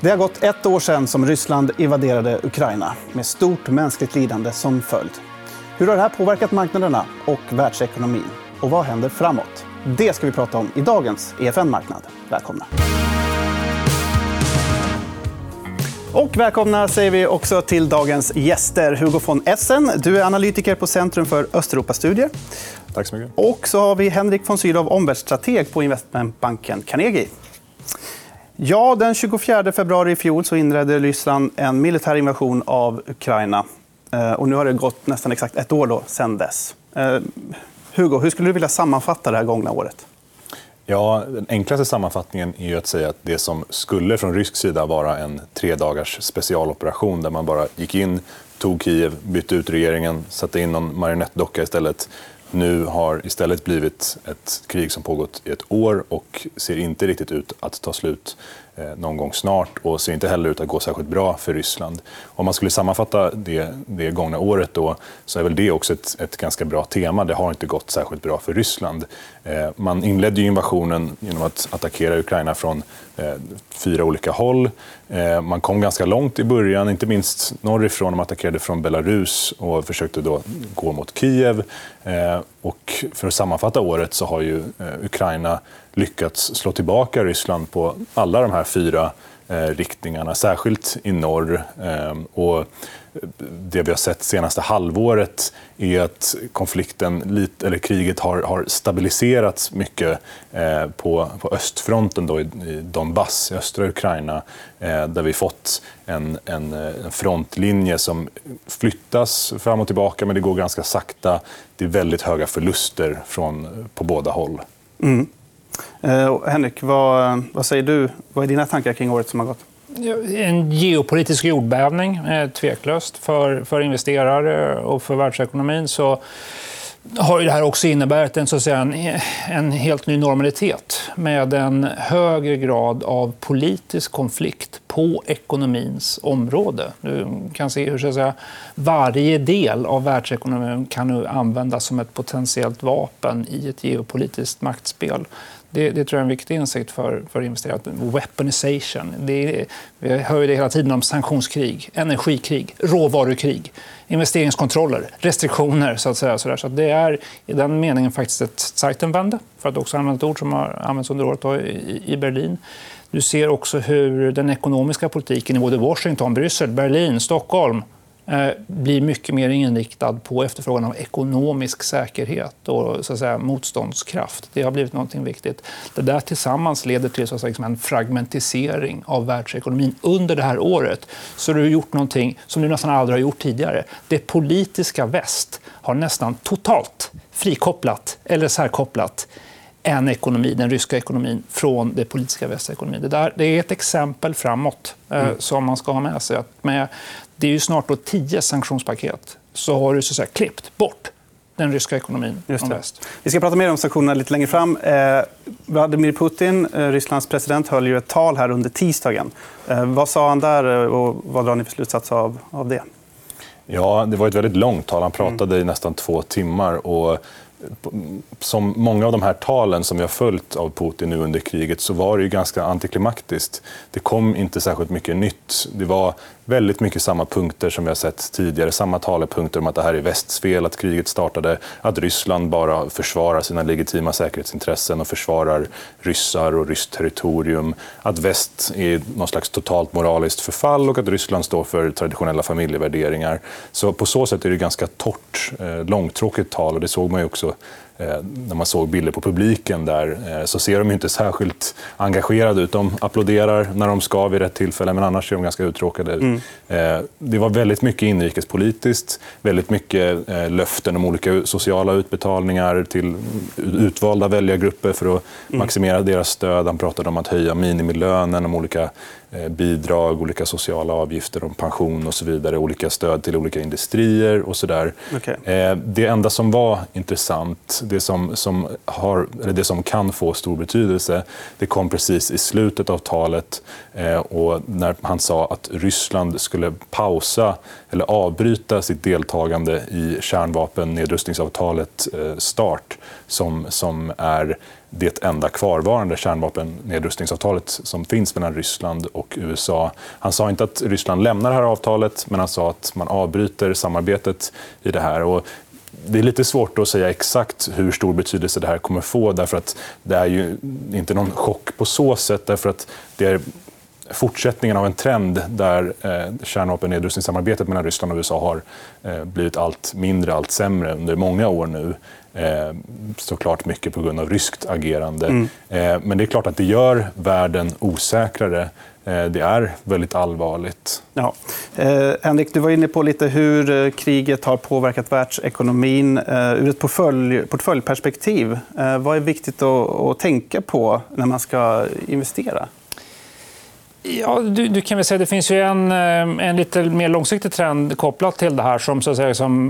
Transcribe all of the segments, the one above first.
Det har gått ett år sedan som Ryssland invaderade Ukraina med stort mänskligt lidande som följd. Hur har det här påverkat marknaderna och världsekonomin? Och vad händer framåt? Det ska vi prata om i dagens EFN Marknad. Välkomna! Och välkomna säger vi också till dagens gäster. Hugo von Essen, du är analytiker på Centrum för Östeuropastudier. Tack så mycket. Och så har vi Henrik von Sydow, omvärldsstrateg på investmentbanken Carnegie. Ja, den 24 februari i fjol så inledde Ryssland en militär invasion av Ukraina. Eh, och nu har det gått nästan exakt ett år då, sen dess. Eh, Hugo, hur skulle du vilja sammanfatta det här gångna året? Ja, den enklaste sammanfattningen är att säga att det som skulle från rysk sida vara en tre dagars specialoperation där man bara gick in, tog Kiev, bytte ut regeringen, satte in någon marionettdocka istället nu har istället blivit ett krig som pågått i ett år och ser inte riktigt ut att ta slut eh, någon gång snart och ser inte heller ut att gå särskilt bra för Ryssland. Om man skulle sammanfatta det, det gångna året då, så är väl det också ett, ett ganska bra tema. Det har inte gått särskilt bra för Ryssland. Eh, man inledde invasionen genom att attackera Ukraina från eh, fyra olika håll. Eh, man kom ganska långt i början, inte minst norrifrån. De attackerade från Belarus och försökte då gå mot Kiev. Och för att sammanfatta året så har ju Ukraina lyckats slå tillbaka Ryssland på alla de här fyra Eh, riktningarna, särskilt i norr. Ehm, och det vi har sett senaste halvåret är att konflikten, eller kriget har, har stabiliserats mycket eh, på, på östfronten då, i, Donbass, i östra Ukraina, eh, där vi fått en, en, en, frontlinje som flyttas fram och tillbaka, men det går ganska sakta. Det är väldigt höga förluster från, på båda håll. Mm. Eh, Henrik, vad, vad säger du? Vad är dina tankar kring året som har gått? En geopolitisk jordbävning, eh, tveklöst, för, för investerare och för världsekonomin. Så har det här också inneburit en, så att säga, en, en, helt ny normalitet med en högre grad av politisk konflikt på ekonomins område. Du kan se hur så att säga, varje del av världsekonomin kan nu användas som ett potentiellt vapen i ett geopolitiskt maktspel. Det, det, tror jag är en viktig insikt för, för investerare. Weaponization. Det är, vi hör ju det hela tiden om sanktionskrig, energikrig, råvarukrig, investeringskontroller, restriktioner. Så att säga, så, så det är i den meningen faktiskt ett Zeitenwende, för att också använda ett ord som har använts under året i, i Berlin. Du ser också hur den ekonomiska politiken i både Washington, Bryssel, Berlin, Stockholm Eh, blir mycket mer inriktad på efterfrågan av ekonomisk säkerhet och så att säga, motståndskraft. Det har blivit något viktigt. Det där tillsammans leder till så att säga, liksom en fragmentisering av världsekonomin under det här året. Så du har gjort något som du nästan aldrig har gjort tidigare. Det politiska väst har nästan totalt frikopplat eller särkopplat en ekonomi, den ryska ekonomin, från det politiska västekonomin. Det, där, det är ett exempel framåt eh, mm. som man ska ha med sig. Att med, det är ju snart då tio sanktionspaket. Så har du så att säga, klippt bort den ryska ekonomin från väst. Vi ska prata mer om sanktionerna lite längre fram. Eh, Vladimir Putin, eh, Rysslands president, höll ju ett tal här under tisdagen. Eh, vad sa han där och vad drar ni för slutsats av, av det? Ja, det var ett väldigt långt tal. Han pratade mm. i nästan två timmar. Och som många av de här talen som vi har följt av Putin nu under kriget så var det ju ganska antiklimaktiskt. Det kom inte särskilt mycket nytt. Det var väldigt mycket samma punkter som vi har sett tidigare. Samma talepunkter om att det här är västs fel, att kriget startade, att Ryssland bara försvarar sina legitima säkerhetsintressen och försvarar ryssar och ryskt territorium. Att väst är någon slags totalt moraliskt förfall och att Ryssland står för traditionella familjevärderingar. Så på så sätt är det ganska torrt, eh, långtråkigt tal och det såg man ju också när man såg bilder på publiken där eh, så ser de inte särskilt engagerade ut. De applåderar när de ska vid rätt tillfälle, men annars ser de ganska uttråkade ut. Mm. Eh, det var väldigt mycket inrikespolitiskt, väldigt mycket löften om olika sociala utbetalningar till utvalda väljargrupper för att mm. maximera deras stöd. Han pratade om att höja minimilönen, om olika Eh, bidrag, olika sociala avgifter, om pension och så vidare, olika stöd till olika industrier och så där. Okay. Eh, det enda som var intressant, det som, som, har, eller det som kan få stor betydelse, det kom precis i slutet av talet eh, och när han sa att Ryssland skulle pausa eller avbryta sitt deltagande i kärnvapennedrustningsavtalet eh, START som, som är det enda kvarvarande kärnvapennedrustningsavtalet som finns mellan Ryssland och USA. Han sa inte att Ryssland lämnar det här avtalet, men han sa att man avbryter samarbetet i det här. Och det är lite svårt att säga exakt hur stor betydelse det här kommer få. därför att Det är ju inte någon chock på så sätt. Därför att det är fortsättningen av en trend där eh, kärnvapennedrustningssamarbetet mellan Ryssland och USA har eh, blivit allt mindre, allt sämre under många år nu. Eh, såklart mycket på grund av ryskt agerande. Mm. Eh, men det är klart att det gör världen osäkrare. Det är väldigt allvarligt. Ja. Eh, Henrik, du var inne på lite hur kriget har påverkat världsekonomin eh, ur ett portfölj, portföljperspektiv. Eh, vad är viktigt att, att tänka på när man ska investera? Ja, du, du, kan väl säga det finns ju en, eh, en lite mer långsiktig trend kopplat till det här som, så att säga, som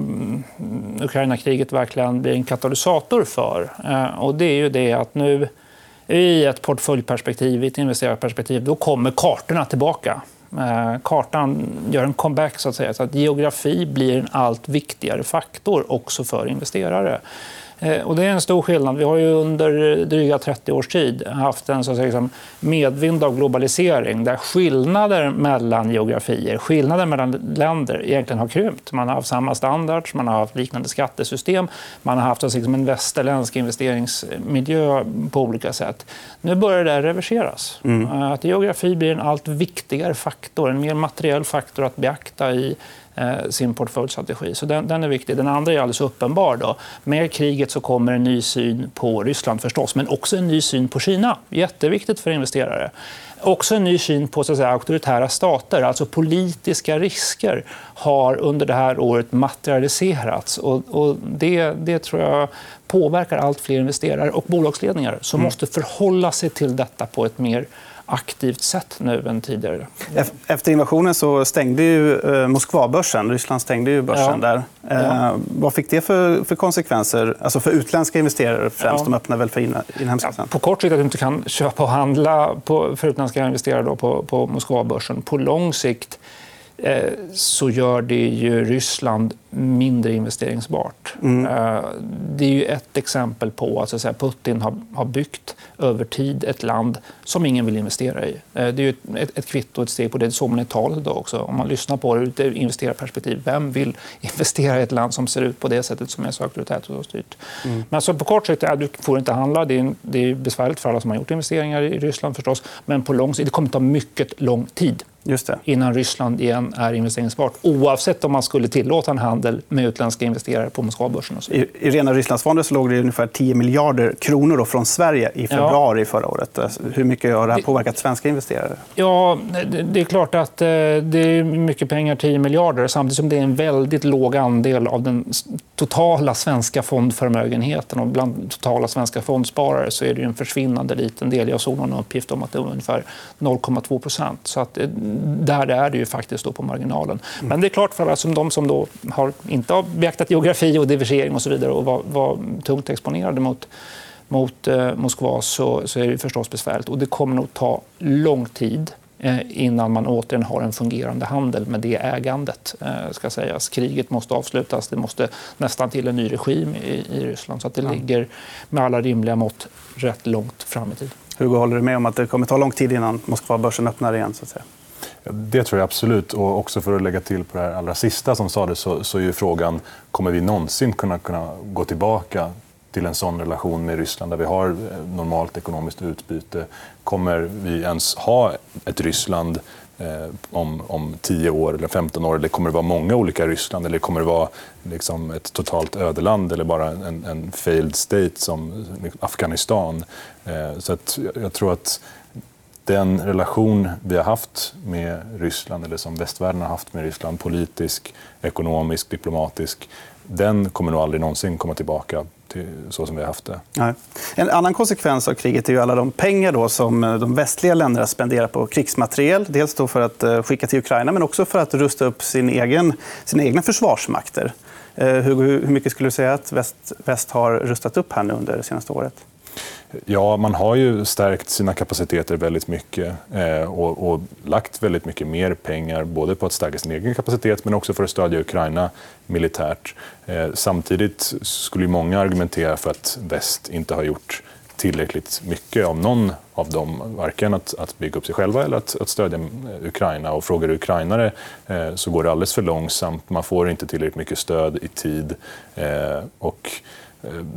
mm, Ukraina-kriget verkligen blir en katalysator för. Eh, och det är ju det att nu i ett portföljperspektiv, i ett investerarperspektiv, då kommer kartorna tillbaka. Eh, kartan gör en comeback, så att säga. Så att geografi blir en allt viktigare faktor också för investerare. Eh, och det är en stor skillnad. Vi har ju under dryga 30 års tid haft en så att säga, liksom medvind av globalisering där skillnader mellan geografier, skillnader mellan länder egentligen har krympt. Man har haft samma standards, man har haft liknande skattesystem, man har haft alltså, liksom en västerländsk investeringsmiljö på olika sätt. Nu börjar det reverseras. Mm. Att geografi blir en allt viktigare faktor, en mer materiell faktor att beakta i sin portföljstrategi. Så den, den, är viktig. Den andra är alldeles uppenbar. Då. Med kriget så kommer en ny syn på Ryssland förstås, men också en ny syn på Kina. Jätteviktigt för investerare. Också en ny syn på så säga, auktoritära stater, alltså politiska risker har under det här året materialiserats. Och, och det, det tror jag påverkar allt fler investerare och bolagsledningar som mm. måste förhålla sig till detta på ett mer aktivt sätt nu än tidigare. Efter invasionen så stängde ju eh, Moskvabörsen. Ryssland stängde ju börsen ja. där. Ja. Eh, vad fick det för, för konsekvenser alltså för utländska investerare? främst? Ja. De öppnar väl för inhemska? Ja, på kort sikt att du inte kan köpa och handla på, för utländska investerare då på, på Moskvabörsen. På lång sikt så gör det ju Ryssland mindre investeringsbart. Mm. Eh, det är ju ett exempel på att, att Putin har byggt över tid ett land som ingen vill investera i. Eh, det är ett, ett kvitto, ett steg på det. Det såg man i talet idag också. Om man lyssnar på det ur ett investerarperspektiv. Vem vill investera i ett land som ser ut på det sättet som är så auktoritärt och styrt? Mm. Men alltså på kort sikt, ja, du får inte handla. Det är, det är besvärligt för alla som har gjort investeringar i Ryssland förstås. Men på lång sikt, det kommer att ta mycket lång tid innan Ryssland igen är investeringsbart. Oavsett om man skulle tillåta en handel med utländska investerare på Moskvabörsen. Och så. I, I rena Rysslandsfonder så låg det ungefär 10 miljarder kronor från Sverige i februari ja. förra året. Hur mycket har det här påverkat svenska investerare? Ja, det är klart att eh, det är mycket pengar, 10 miljarder samtidigt som det är en väldigt låg andel av den totala svenska fondförmögenheten. Och bland totala svenska fondsparare så är det en försvinnande liten del. Jag såg någon uppgift om att det var ungefär 0,2 procent. Där är det ju faktiskt då på marginalen. Men det är klart för alla som de som då har, inte har beaktat geografi och diversifiering och så vidare och var, var tungt exponerade mot mot eh, Moskva så, så, är det förstås besvärligt. Och det kommer nog ta lång tid eh, innan man återigen har en fungerande handel med det ägandet. Eh, ska sägas. Kriget måste avslutas. Det måste nästan till en ny regim i, i Ryssland. Så att det ja. ligger med alla rimliga mått rätt långt fram i tiden. Hugo, håller du med om att det kommer ta lång tid innan Moskva-börsen öppnar igen? Så att säga? Det tror jag absolut. Och också för att lägga till på det här allra sista som sades så, så är frågan kommer vi någonsin kunna, kunna gå tillbaka till en sån relation med Ryssland där vi har eh, normalt ekonomiskt utbyte? Kommer vi ens ha ett Ryssland eh, om, om 10 år eller 15 år? Eller kommer det vara många olika Ryssland? Eller kommer det vara liksom, ett totalt ödeland eller bara en, en failed state som Afghanistan? Eh, så att jag tror att den relation vi har haft med Ryssland, eller som västvärlden har haft med Ryssland, politisk, ekonomisk, diplomatisk, den kommer nog aldrig någonsin komma tillbaka till så som vi har haft det. Nej. En annan konsekvens av kriget är ju alla de pengar då som eh, de västliga länderna spenderar på krigsmateriel. Dels då för att eh, skicka till Ukraina, men också för att rusta upp sin egen, sina egna försvarsmakter. Eh, hur, mycket skulle du säga att väst, väst har rustat upp här nu under det senaste året? Ja, man har ju stärkt sina kapaciteter väldigt mycket eh, och, och, lagt väldigt mycket mer pengar både på att stärka sin egen kapacitet men också för att stödja Ukraina militärt. Eh, samtidigt skulle många argumentera för att väst inte har gjort tillräckligt mycket av någon av dem, varken att, att bygga upp sig själva eller att, att stödja eh, Ukraina. Och frågar ukrainare eh, så går det alldeles för långsamt. Man får inte tillräckligt mycket stöd i tid. Eh, och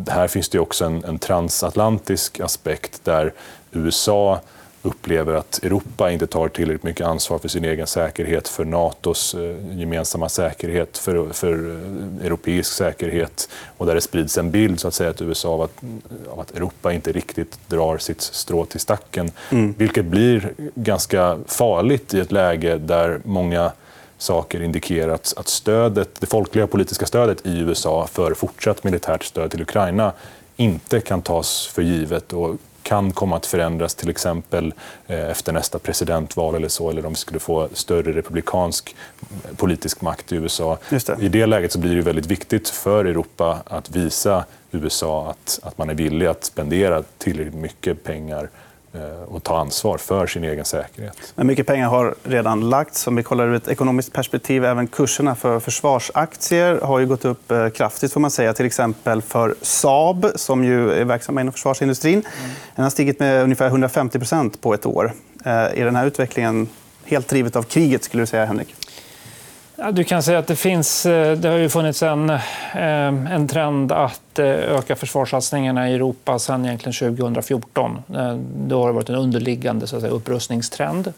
här finns det också en, en transatlantisk aspekt där USA upplever att Europa inte tar tillräckligt mycket ansvar för sin egen säkerhet, för Natos eh, gemensamma säkerhet, för, för eh, europeisk säkerhet. Och där det sprids en bild så att säga, till USA av att, av att Europa inte riktigt drar sitt strå till stacken. Mm. Vilket blir ganska farligt i ett läge där många saker indikerar att, stödet, det folkliga politiska stödet i USA för fortsatt militärt stöd till Ukraina inte kan tas för givet och kan komma att förändras, till exempel eh, efter nästa presidentval eller så, eller om vi skulle få större republikansk politisk makt i USA. Det. I det läget så blir det väldigt viktigt för Europa att visa USA att, att man är villig att spendera tillräckligt mycket pengar Eh, och ta ansvar för sin egen säkerhet. Men mycket pengar har redan lagts. Om vi kollar ur ett ekonomiskt perspektiv, även kurserna för försvarsaktier har ju gått upp eh, kraftigt. får man säga. Till exempel för Saab, som ju är verksamma inom försvarsindustrin. Mm. Den har stigit med ungefär 150% på ett år. Eh, är den här utvecklingen helt drivet av kriget, skulle du säga, Henrik? Du kan säga att det finns... Eh, det har ju funnits en, eh, en trend att eh, öka försvarssatsningarna i Europa sedan egentligen 2014. Då har det varit en underliggande så att säga, upprustningstrend.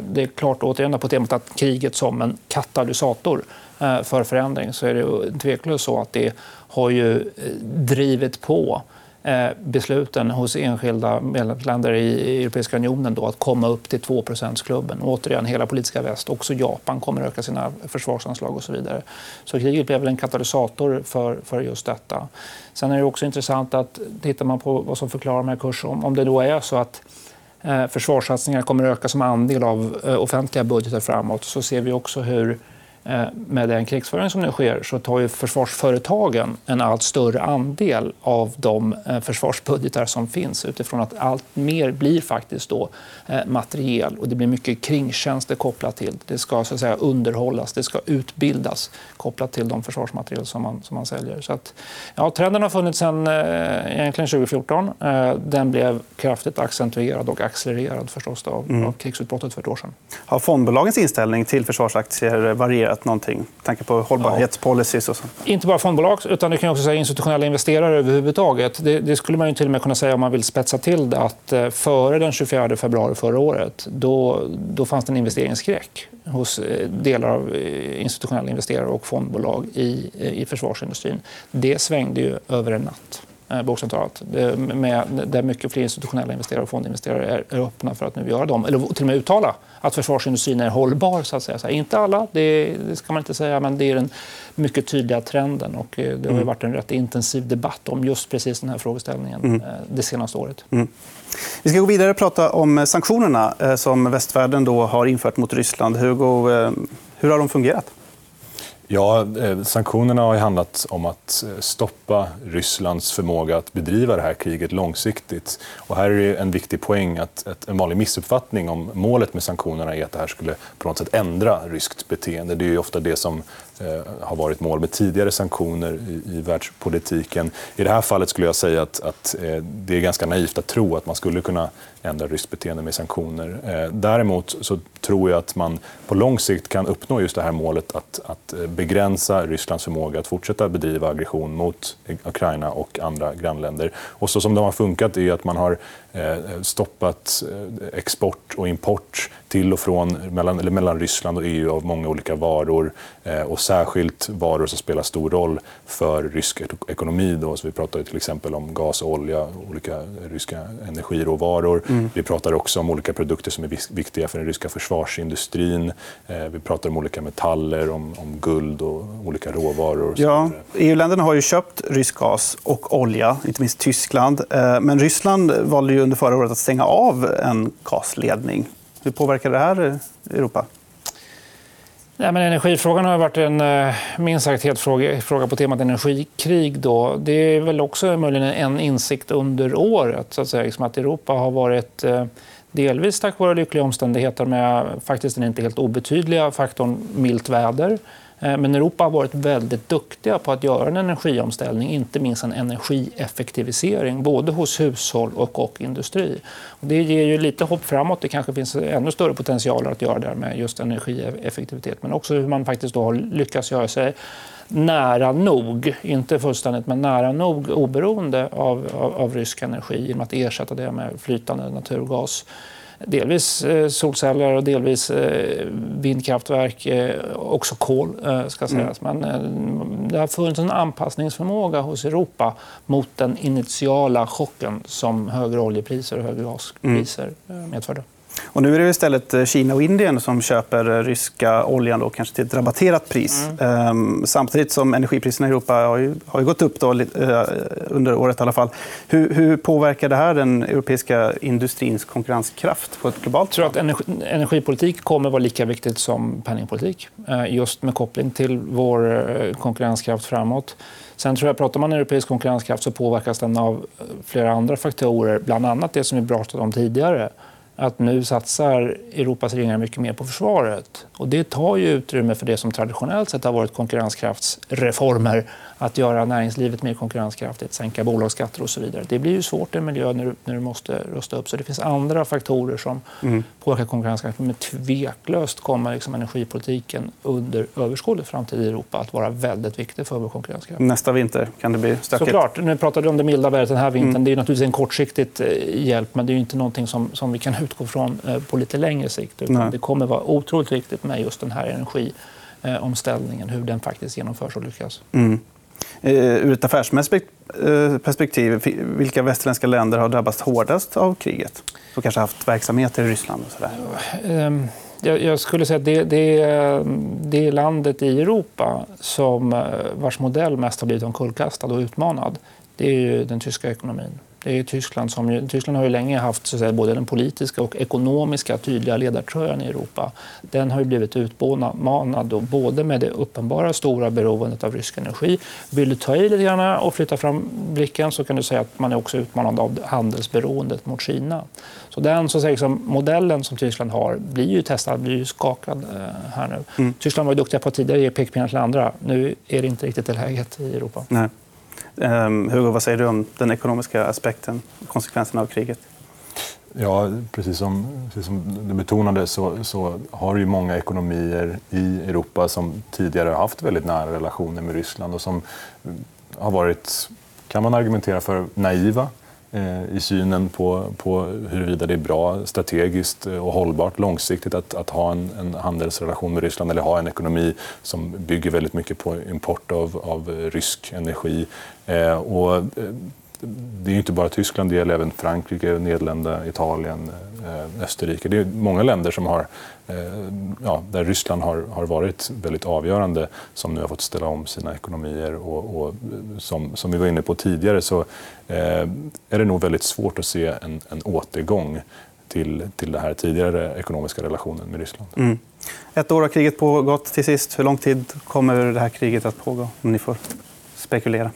Det är klart, återigen på temat att kriget som en katalysator för förändring så är det tveklöst så att det har ju drivit på Eh, besluten hos enskilda medlemsländer i Europeiska unionen då, att komma upp till 2-procentsklubben. Återigen, hela politiska väst, också Japan kommer att öka sina försvarsanslag och så vidare. Så kriget blev väl en katalysator för, för just detta. Sen är det också intressant att tittar man på vad som förklarar de här kurserna, om, om det då är så att eh, försvarssatsningar kommer att öka som andel av eh, offentliga budgetar framåt så ser vi också hur med den krigsföring som nu sker så tar ju försvarsföretagen en allt större andel av de eh, försvarsbudgetar som finns utifrån att allt mer blir faktiskt då eh, materiel och det blir mycket kringtjänster kopplat till det. ska så att säga, underhållas, det ska utbildas kopplat till de försvarsmateriel som man, som man säljer. Så att, ja, trenden har funnits sedan egentligen 2014. Den blev kraftigt accentuerad och accelererad förstås då, mm. av krigsutbrottet för ett år sedan. Har fondbolagens inställning till försvarsaktier varierat ändrat någonting? Tanke på hållbarhetspolicies och så. Inte bara fondbolag, utan du kan också säga institutionella investerare överhuvudtaget. Det, det, skulle man ju till och med kunna säga om man vill spetsa till det att eh, före den 24 februari förra året då, då fanns det en investeringsskräck hos eh, delar av eh, institutionella investerare och fondbolag i, i försvarsindustrin. Det svängde ju över en natt bokstavligt talat. Där mycket fler institutionella investerare och fondinvesterare är öppna för att nu göra dem, eller till och med uttala att försvarsindustrin är hållbar. Så att säga. Så inte alla, det, det, ska man inte säga, men det är den mycket tydliga trenden. Och eh, det har mm. varit en rätt intensiv debatt om just precis den här frågeställningen mm. Eh, det senaste året. Mm. Vi ska gå vidare och prata om sanktionerna eh, som västvärlden då har infört mot Ryssland. Hugo, hur har de fungerat? Ja, eh, sanktionerna har handlat om att eh, stoppa Rysslands förmåga att bedriva det här kriget långsiktigt. Och här är en viktig poäng att en vanlig missuppfattning om målet med sanktionerna är att det här skulle på något sätt ändra ryskt beteende. Det är ofta det som Eh, har varit mål med tidigare sanktioner i, i världspolitiken. I det här fallet skulle jag säga att, att eh, det är ganska naivt att tro att man skulle kunna ändra ryskt beteende med sanktioner. Eh, däremot så tror jag att man på lång sikt kan uppnå just det här målet att, att begränsa Rysslands förmåga att fortsätta bedriva aggression mot Ukraina och andra grannländer. Och så som det har funkat är att man har stoppat export och import till och från mellan, eller mellan Ryssland och EU av många olika varor eh, och särskilt varor som spelar stor roll för rysk ekonomi. Då. Så vi pratar till exempel om gas och olja, olika ryska energiråvaror. Mm. Vi pratar också om olika produkter som är viktiga för den ryska försvarsindustrin. Vi pratar om olika metaller, om, om guld guld och olika råvaror. Och ja, EU-länderna har ju köpt rysk gas och olja, inte minst Tyskland. Eh, men Ryssland valde ju under förra året att stänga av en gasledning. Hur påverkar det här Europa? Ja, men energifrågan har varit en eh, minst sagt het fråga, fråga på temat energikrig. Då. Det är väl också möjligen en insikt under året så att, säga, liksom att Europa har varit eh, delvis tack vare lyckliga omständigheter med faktiskt den inte helt obetydliga faktorn milt väder Eh, men Europa har varit väldigt duktiga på att göra en energiomställning, inte minst en energieffektivisering, både hos hushåll och, och industri. Och det ger ju lite hopp framåt. Det kanske finns ännu större potential att göra där med just energieffektivitet, men också hur man faktiskt då har lyckats göra sig nära nog, inte fullständigt, men nära nog oberoende av, av, av rysk energi genom att ersätta det med flytande naturgas delvis eh, solceller och delvis eh, vindkraftverk, eh, också kol ska sägas. Mm. Men det har funnits en anpassningsförmåga hos Europa mot den initiala chocken som högre oljepriser och högre gaspriser mm. medförde. Och nu är det istället eh, Kina och Indien som köper eh, ryska oljan då, kanske till ett rabatterat pris. Mm. Ehm, samtidigt som energipriserna i Europa har, ju, har ju gått upp då, eh, under året. i alla fall. Hur, hur, påverkar det här den europeiska industrins konkurrenskraft på ett globalt plan? Jag tror att energi, energipolitik kommer vara lika viktigt som penningpolitik. just med koppling till vår konkurrenskraft framåt. Sen tror jag, pratar man europeisk konkurrenskraft så påverkas den av flera andra faktorer. Bland annat det som vi pratade om tidigare att nu satsar Europas regeringar mycket mer på försvaret. Och det tar ju utrymme för det som traditionellt sett har varit konkurrenskraftsreformer att göra näringslivet mer konkurrenskraftigt, sänka bolagsskatter och så vidare. Det blir ju svårt i en miljö när du, när du måste rusta upp. Så det finns andra faktorer som mm. påverkar konkurrenskraften. Men tveklöst kommer liksom energipolitiken under överskådlig framtid i Europa att vara väldigt viktig för vår konkurrenskraft. Nästa vinter kan det bli stökigt. Såklart. Nu pratade du om det milda vädret den här vintern. Mm. Det är naturligtvis en kortsiktig eh, hjälp, men det är inte någonting som, som vi kan utgå från eh, på lite längre sikt. Utan det kommer vara otroligt viktigt med just den här energiomställningen, hur den faktiskt genomförs och lyckas. Mm. Eh, ur ett affärsmässigt eh, perspektiv, vilka västerländska länder har drabbats hårdast av kriget? Som kanske haft verksamheter i Ryssland? Och sådär? Ehm, jag skulle säga att det, det, det landet i Europa som, vars modell mest har blivit omkullkastad och utmanad det är den tyska ekonomin. Det är Tyskland som Tyskland har ju länge haft så säga, både den politiska och ekonomiska tydliga ledartröjan i Europa. Den har ju blivit utmanad då, både med det uppenbara stora beroendet av rysk energi. Vill du ta i lite grann och flytta fram blicken så kan du säga att man är också utmanad av handelsberoendet mot Kina. Så den så säga, liksom, modellen som Tyskland har blir ju testad, blir ju skakad eh, här nu. Mm. Tyskland var ju duktiga på att tidigare ge pekpinnar till andra. Nu är det inte riktigt det läget i Europa. Nej. Ehm, Hugo, vad säger du om den ekonomiska aspekten, konsekvenserna av kriget? Ja, precis som, precis som du betonade så, så, har ju många ekonomier i Europa som tidigare har haft väldigt nära relationer med Ryssland och som har varit, kan man argumentera för, naiva Eh, i synen på, på huruvida det är bra strategiskt eh, och hållbart långsiktigt att, att ha en, en, handelsrelation med Ryssland eller ha en ekonomi som bygger väldigt mycket på import av, av rysk energi. Eh, och eh, det är inte bara Tyskland, det gäller även Frankrike, Nederländerna, Italien, eh, Österrike. Det är många länder som har, eh, ja, där Ryssland har, har varit väldigt avgörande som nu har fått ställa om sina ekonomier. Och, och som, som vi var inne på tidigare så eh, är det nog väldigt svårt att se en, en återgång till, till den här tidigare ekonomiska relationen med Ryssland. Mm. Ett år har kriget pågått. Till sist, hur lång tid kommer det här kriget att pågå? Om ni får spekulera.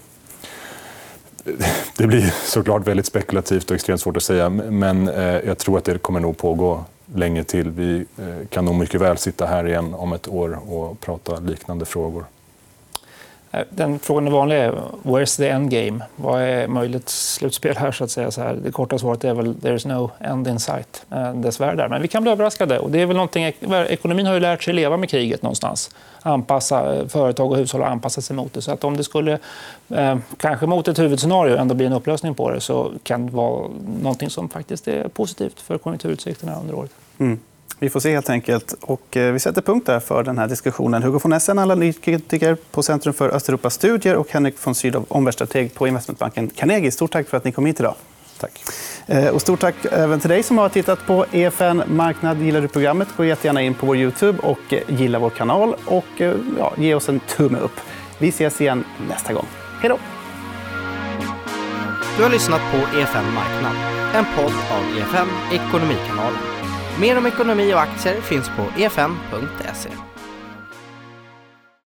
Det blir såklart väldigt spekulativt och extremt svårt att säga. Men eh, jag tror att det kommer nog pågå länge till. Vi eh, kan nog mycket väl sitta här igen om ett år och prata liknande frågor. Eh, den frågan är vanlig är where's the end game? Vad är möjligt slutspel här? så att säga? Så här, det korta svaret är väl there's no end in sight. Eh, dessvärre där. Men vi kan bli överraskade. Och det är väl någonting, eh, ekonomin har ju lärt sig leva med kriget någonstans anpassa, företag och hushåll har anpassat sig mot det. Så att om det skulle, eh, kanske mot ett huvudscenario, ändå bli en upplösning på det så kan det vara någonting som faktiskt är positivt för konjunkturutsikterna under året. Mm. Vi får se helt enkelt. Och eh, vi sätter punkt där för den här diskussionen. Hugo von Essen, analytiker på Centrum för Östeuropas studier och Henrik von Sydow, omvärldsstrateg på investmentbanken Carnegie. Stort tack för att ni kom hit idag. Tack. Eh, och stort tack även till dig som har tittat på EFN Marknad. Gillar du programmet, gå jättegärna in på vår Youtube och eh, gilla vår kanal. Och ja, ge oss en tumme upp. Vi ses igen nästa gång. Hej då! Du har lyssnat på EFN Marknad, en podd av EFN Ekonomikanalen. Mer om ekonomi och aktier finns på efn.se.